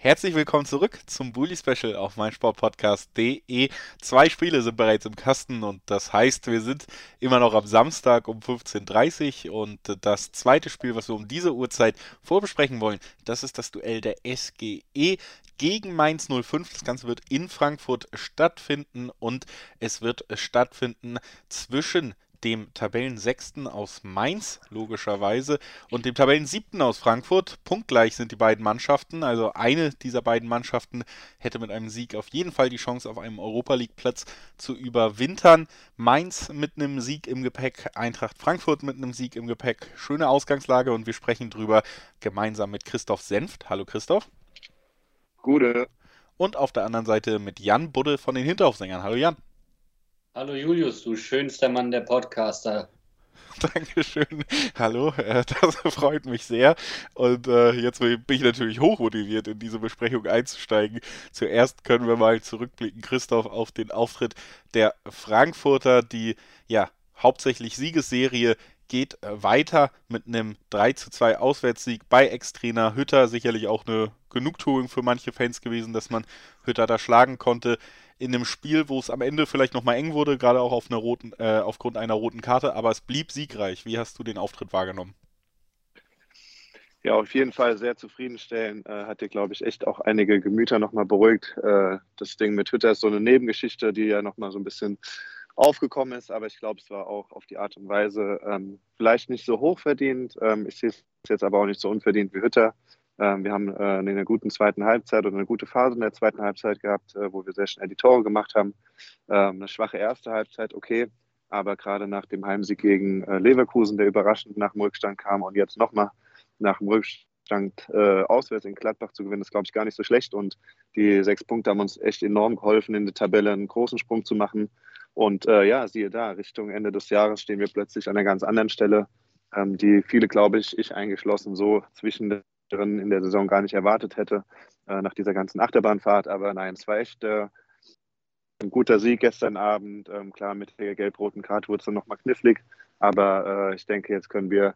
Herzlich willkommen zurück zum Bully Special auf meinsportpodcast.de. Zwei Spiele sind bereits im Kasten und das heißt, wir sind immer noch am Samstag um 15.30 Uhr und das zweite Spiel, was wir um diese Uhrzeit vorbesprechen wollen, das ist das Duell der SGE gegen Mainz 05. Das Ganze wird in Frankfurt stattfinden und es wird stattfinden zwischen dem Tabellensechsten aus Mainz, logischerweise, und dem Tabellensiebten aus Frankfurt. Punktgleich sind die beiden Mannschaften. Also eine dieser beiden Mannschaften hätte mit einem Sieg auf jeden Fall die Chance, auf einem Europa League-Platz zu überwintern. Mainz mit einem Sieg im Gepäck, Eintracht Frankfurt mit einem Sieg im Gepäck. Schöne Ausgangslage und wir sprechen drüber gemeinsam mit Christoph Senft. Hallo Christoph. Gute. Und auf der anderen Seite mit Jan Budde von den Hinterhofsängern. Hallo Jan. Hallo Julius, du schönster Mann der Podcaster. Dankeschön. Hallo, äh, das freut mich sehr. Und äh, jetzt bin ich natürlich hochmotiviert, in diese Besprechung einzusteigen. Zuerst können wir mal zurückblicken, Christoph, auf den Auftritt der Frankfurter, die ja hauptsächlich Siegesserie geht äh, weiter mit einem 3 zu 2 Auswärtssieg bei Ex-Trainer Hütter. Sicherlich auch eine Genugtuung für manche Fans gewesen, dass man Hütter da schlagen konnte in einem Spiel, wo es am Ende vielleicht nochmal eng wurde, gerade auch auf einer roten, äh, aufgrund einer roten Karte, aber es blieb siegreich. Wie hast du den Auftritt wahrgenommen? Ja, auf jeden Fall sehr zufriedenstellend. Äh, hat dir, glaube ich, echt auch einige Gemüter nochmal beruhigt. Äh, das Ding mit Hütter ist so eine Nebengeschichte, die ja nochmal so ein bisschen aufgekommen ist, aber ich glaube, es war auch auf die Art und Weise ähm, vielleicht nicht so hoch verdient. Ähm, ich sehe es jetzt aber auch nicht so unverdient wie Hütter. Ähm, wir haben äh, eine gute zweiten Halbzeit oder eine gute Phase in der zweiten Halbzeit gehabt, äh, wo wir sehr schnell die Tore gemacht haben. Ähm, eine schwache erste Halbzeit, okay. Aber gerade nach dem Heimsieg gegen äh, Leverkusen, der überraschend nach dem Rückstand kam und jetzt nochmal nach dem Rückstand auswärts in Gladbach zu gewinnen, ist, glaube ich, gar nicht so schlecht. Und die sechs Punkte haben uns echt enorm geholfen, in der Tabelle einen großen Sprung zu machen. Und ja, siehe da, Richtung Ende des Jahres stehen wir plötzlich an einer ganz anderen Stelle, ähm, die viele, glaube ich, ich eingeschlossen, so zwischen in der Saison gar nicht erwartet hätte, äh, nach dieser ganzen Achterbahnfahrt. Aber nein, es war echt äh, ein guter Sieg gestern Abend. Ähm, klar, mit der gelb-roten Karte wurde es dann nochmal knifflig. Aber äh, ich denke, jetzt können wir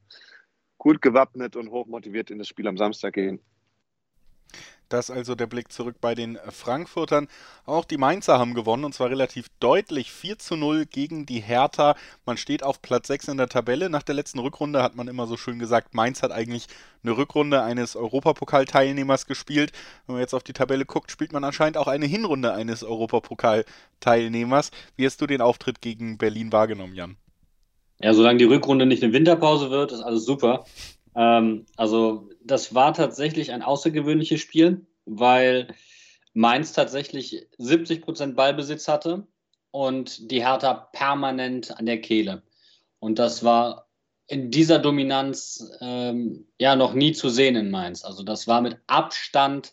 gut gewappnet und hochmotiviert in das Spiel am Samstag gehen. Das also der Blick zurück bei den Frankfurtern. Auch die Mainzer haben gewonnen und zwar relativ deutlich 4 zu 0 gegen die Hertha. Man steht auf Platz 6 in der Tabelle. Nach der letzten Rückrunde hat man immer so schön gesagt, Mainz hat eigentlich eine Rückrunde eines Europapokalteilnehmers gespielt. Wenn man jetzt auf die Tabelle guckt, spielt man anscheinend auch eine Hinrunde eines Europapokalteilnehmers. Wie hast du den Auftritt gegen Berlin wahrgenommen, Jan? Ja, solange die Rückrunde nicht eine Winterpause wird, ist alles super. Ähm, also das war tatsächlich ein außergewöhnliches Spiel, weil Mainz tatsächlich 70 Prozent Ballbesitz hatte und die Hertha permanent an der Kehle. Und das war in dieser Dominanz ähm, ja noch nie zu sehen in Mainz. Also das war mit Abstand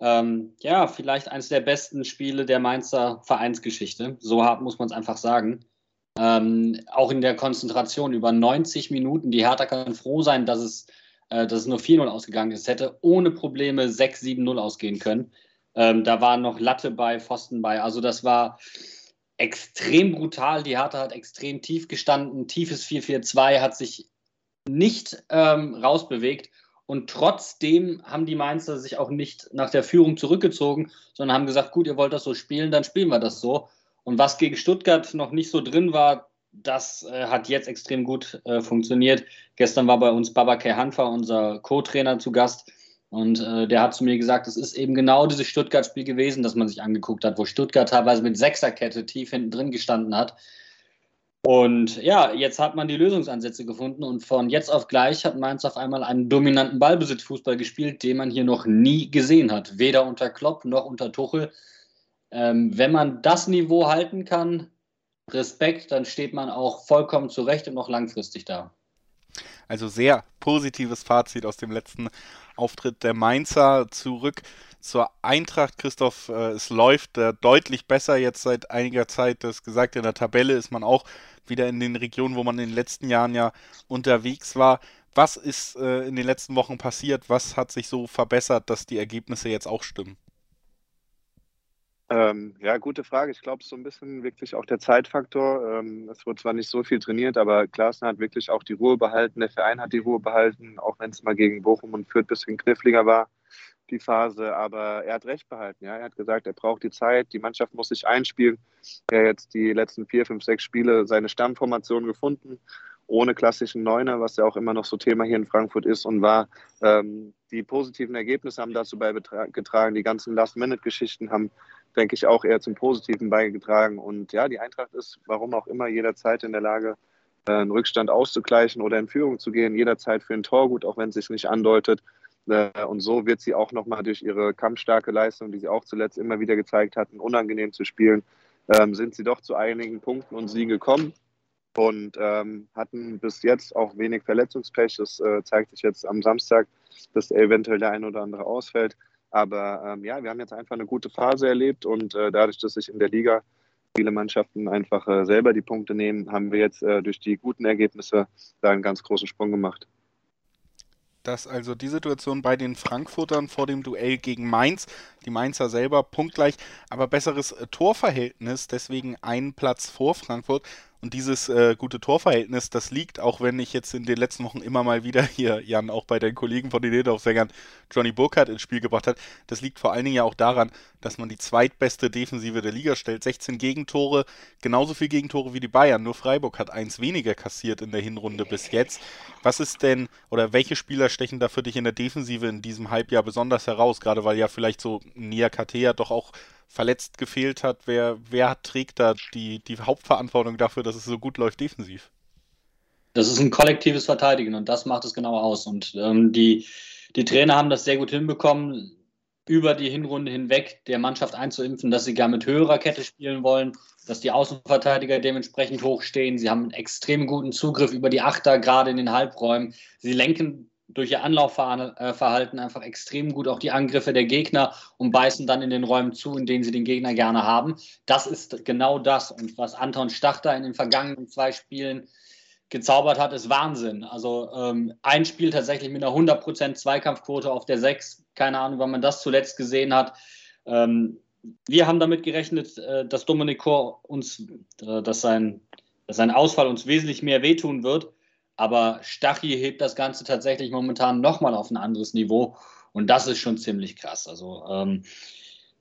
ähm, ja vielleicht eines der besten Spiele der Mainzer Vereinsgeschichte. So hart muss man es einfach sagen. Ähm, auch in der Konzentration über 90 Minuten. Die Hertha kann froh sein, dass es, äh, dass es nur 4-0 ausgegangen ist. Hätte ohne Probleme 6-7-0 ausgehen können. Ähm, da war noch Latte bei, Pfosten bei. Also das war extrem brutal. Die Hertha hat extrem tief gestanden. Tiefes 4-4-2 hat sich nicht ähm, rausbewegt. Und trotzdem haben die Mainzer sich auch nicht nach der Führung zurückgezogen, sondern haben gesagt, gut, ihr wollt das so spielen, dann spielen wir das so. Und was gegen Stuttgart noch nicht so drin war, das äh, hat jetzt extrem gut äh, funktioniert. Gestern war bei uns Babakay Hanfa, unser Co-Trainer, zu Gast. Und äh, der hat zu mir gesagt, es ist eben genau dieses Stuttgart-Spiel gewesen, das man sich angeguckt hat, wo Stuttgart teilweise mit Sechserkette tief hinten drin gestanden hat. Und ja, jetzt hat man die Lösungsansätze gefunden und von jetzt auf gleich hat Mainz auf einmal einen dominanten Ballbesitzfußball gespielt, den man hier noch nie gesehen hat. Weder unter Klopp noch unter Tuchel. Ähm, wenn man das Niveau halten kann, Respekt, dann steht man auch vollkommen zurecht und noch langfristig da. Also sehr positives Fazit aus dem letzten Auftritt der Mainzer zurück zur Eintracht. Christoph, äh, es läuft äh, deutlich besser jetzt seit einiger Zeit. Das gesagt, in der Tabelle ist man auch wieder in den Regionen, wo man in den letzten Jahren ja unterwegs war. Was ist äh, in den letzten Wochen passiert? Was hat sich so verbessert, dass die Ergebnisse jetzt auch stimmen? Ähm, ja, gute Frage. Ich glaube, so ein bisschen wirklich auch der Zeitfaktor. Ähm, es wurde zwar nicht so viel trainiert, aber Klaassen hat wirklich auch die Ruhe behalten. Der Verein hat die Ruhe behalten, auch wenn es mal gegen Bochum und Fürth ein bisschen kniffliger war, die Phase. Aber er hat recht behalten. Ja? Er hat gesagt, er braucht die Zeit, die Mannschaft muss sich einspielen. Er hat jetzt die letzten vier, fünf, sechs Spiele seine Stammformation gefunden ohne klassischen Neuner, was ja auch immer noch so Thema hier in Frankfurt ist und war. Ähm, die positiven Ergebnisse haben dazu beigetragen. Die ganzen Last-Minute-Geschichten haben, denke ich, auch eher zum Positiven beigetragen. Und ja, die Eintracht ist, warum auch immer, jederzeit in der Lage, äh, einen Rückstand auszugleichen oder in Führung zu gehen, jederzeit für ein Tor gut, auch wenn es sich nicht andeutet. Äh, und so wird sie auch nochmal durch ihre kampfstarke Leistung, die sie auch zuletzt immer wieder gezeigt hatten, unangenehm zu spielen, ähm, sind sie doch zu einigen Punkten und Siegen gekommen und ähm, hatten bis jetzt auch wenig Verletzungspech. Das äh, zeigt sich jetzt am Samstag, dass eventuell der ein oder andere ausfällt. Aber ähm, ja, wir haben jetzt einfach eine gute Phase erlebt und äh, dadurch, dass sich in der Liga viele Mannschaften einfach äh, selber die Punkte nehmen, haben wir jetzt äh, durch die guten Ergebnisse da einen ganz großen Sprung gemacht dass also die Situation bei den Frankfurtern vor dem Duell gegen Mainz, die Mainzer selber punktgleich, aber besseres äh, Torverhältnis, deswegen einen Platz vor Frankfurt, und dieses äh, gute Torverhältnis, das liegt, auch wenn ich jetzt in den letzten Wochen immer mal wieder hier, Jan, auch bei den Kollegen von den Niederaufsängern Johnny Burkhardt ins Spiel gebracht hat, das liegt vor allen Dingen ja auch daran, dass man die zweitbeste Defensive der Liga stellt. 16 Gegentore, genauso viel Gegentore wie die Bayern. Nur Freiburg hat eins weniger kassiert in der Hinrunde bis jetzt. Was ist denn, oder welche Spieler stechen da für dich in der Defensive in diesem Halbjahr besonders heraus? Gerade weil ja vielleicht so Nia Katea doch auch verletzt gefehlt hat, wer, wer trägt da die, die Hauptverantwortung dafür, dass es so gut läuft defensiv? Das ist ein kollektives Verteidigen und das macht es genau aus. Und ähm, die, die Trainer haben das sehr gut hinbekommen, über die Hinrunde hinweg der Mannschaft einzuimpfen, dass sie gar mit höherer Kette spielen wollen, dass die Außenverteidiger dementsprechend hochstehen. Sie haben einen extrem guten Zugriff über die Achter, gerade in den Halbräumen. Sie lenken durch ihr Anlaufverhalten einfach extrem gut auch die Angriffe der Gegner und beißen dann in den Räumen zu, in denen sie den Gegner gerne haben. Das ist genau das. Und was Anton Stachter in den vergangenen zwei Spielen gezaubert hat, ist Wahnsinn. Also ähm, ein Spiel tatsächlich mit einer 100% Zweikampfquote auf der 6. Keine Ahnung, wann man das zuletzt gesehen hat. Ähm, wir haben damit gerechnet, äh, dass Dominik Kor uns, äh, dass, sein, dass sein Ausfall uns wesentlich mehr wehtun wird. Aber Stachy hebt das Ganze tatsächlich momentan nochmal auf ein anderes Niveau. Und das ist schon ziemlich krass. Also ähm,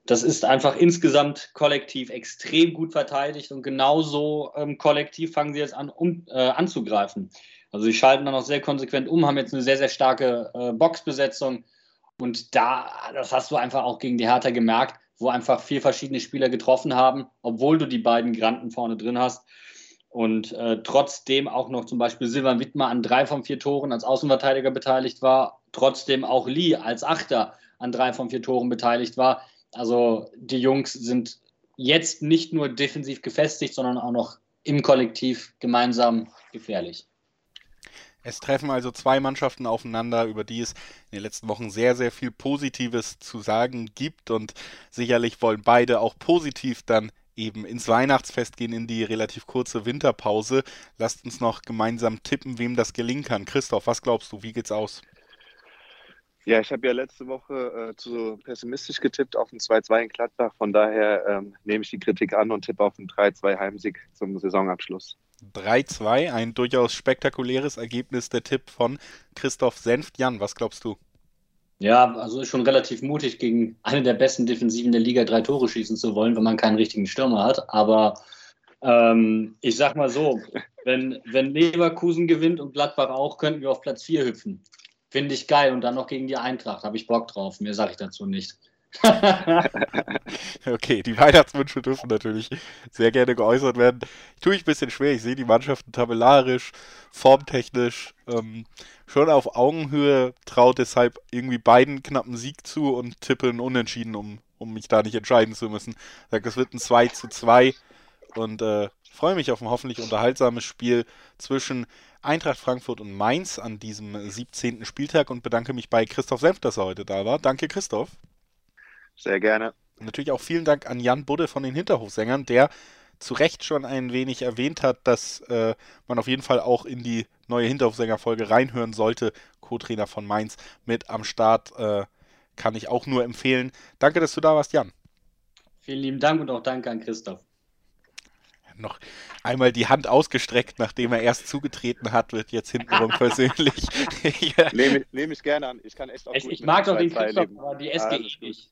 das ist einfach insgesamt kollektiv extrem gut verteidigt und genauso ähm, kollektiv fangen sie jetzt an, um, äh, anzugreifen. Also sie schalten dann auch sehr konsequent um, haben jetzt eine sehr, sehr starke äh, Boxbesetzung. Und da, das hast du einfach auch gegen die Hertha gemerkt, wo einfach vier verschiedene Spieler getroffen haben, obwohl du die beiden Granten vorne drin hast und äh, trotzdem auch noch zum Beispiel Silvan Wittmer an drei von vier Toren als Außenverteidiger beteiligt war, trotzdem auch Lee als Achter an drei von vier Toren beteiligt war. Also die Jungs sind jetzt nicht nur defensiv gefestigt, sondern auch noch im Kollektiv gemeinsam gefährlich. Es treffen also zwei Mannschaften aufeinander, über die es in den letzten Wochen sehr, sehr viel Positives zu sagen gibt und sicherlich wollen beide auch positiv dann eben ins Weihnachtsfest gehen, in die relativ kurze Winterpause. Lasst uns noch gemeinsam tippen, wem das gelingen kann. Christoph, was glaubst du? Wie geht's aus? Ja, ich habe ja letzte Woche äh, zu pessimistisch getippt auf ein 2-2 in Gladbach. Von daher ähm, nehme ich die Kritik an und tippe auf einen 3-2 Heimsieg zum Saisonabschluss. 3-2, ein durchaus spektakuläres Ergebnis, der Tipp von Christoph Senft. Jan, was glaubst du? Ja, also ist schon relativ mutig, gegen eine der besten Defensiven der Liga drei Tore schießen zu wollen, wenn man keinen richtigen Stürmer hat. Aber ähm, ich sag mal so, wenn, wenn Leverkusen gewinnt und Gladbach auch, könnten wir auf Platz 4 hüpfen. Finde ich geil. Und dann noch gegen die Eintracht. Habe ich Bock drauf. Mehr sage ich dazu nicht. okay, die Weihnachtswünsche dürfen natürlich sehr gerne geäußert werden. Tue ich ein bisschen schwer. Ich sehe die Mannschaften tabellarisch, formtechnisch ähm, schon auf Augenhöhe, traut deshalb irgendwie beiden knappen Sieg zu und tippe einen Unentschieden, um, um mich da nicht entscheiden zu müssen. Sag, es wird ein 2 zu 2 und äh, freue mich auf ein hoffentlich unterhaltsames Spiel zwischen Eintracht Frankfurt und Mainz an diesem 17. Spieltag und bedanke mich bei Christoph Senf, dass er heute da war. Danke, Christoph. Sehr gerne. Natürlich auch vielen Dank an Jan Budde von den Hinterhofsängern, der zu Recht schon ein wenig erwähnt hat, dass äh, man auf jeden Fall auch in die neue Hinterhofsänger-Folge reinhören sollte. Co-Trainer von Mainz mit am Start. Äh, kann ich auch nur empfehlen. Danke, dass du da warst, Jan. Vielen lieben Dank und auch danke an Christoph noch einmal die Hand ausgestreckt, nachdem er erst zugetreten hat, wird jetzt hintenrum persönlich. ja. Nehme nehm ich gerne an. Ich kann echt auch Ich, ich mag doch den Christoph, aber die SGE nicht.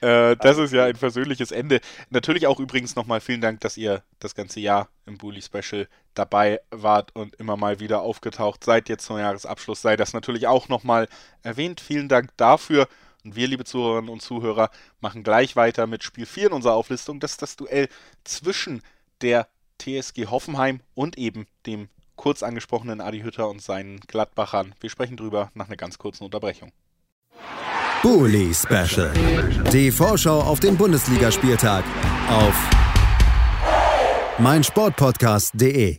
Äh, das ist ja ein versöhnliches Ende. Natürlich auch übrigens nochmal vielen Dank, dass ihr das ganze Jahr im Bully Special dabei wart und immer mal wieder aufgetaucht seid. Jetzt zum Jahresabschluss sei das natürlich auch nochmal erwähnt. Vielen Dank dafür. Und wir, liebe Zuhörerinnen und Zuhörer, machen gleich weiter mit Spiel 4 in unserer Auflistung. Das ist das Duell zwischen der TSG Hoffenheim und eben dem kurz angesprochenen Adi Hütter und seinen Gladbachern. Wir sprechen drüber nach einer ganz kurzen Unterbrechung. Bully Special. Die Vorschau auf den Bundesligaspieltag auf meinsportpodcast.de.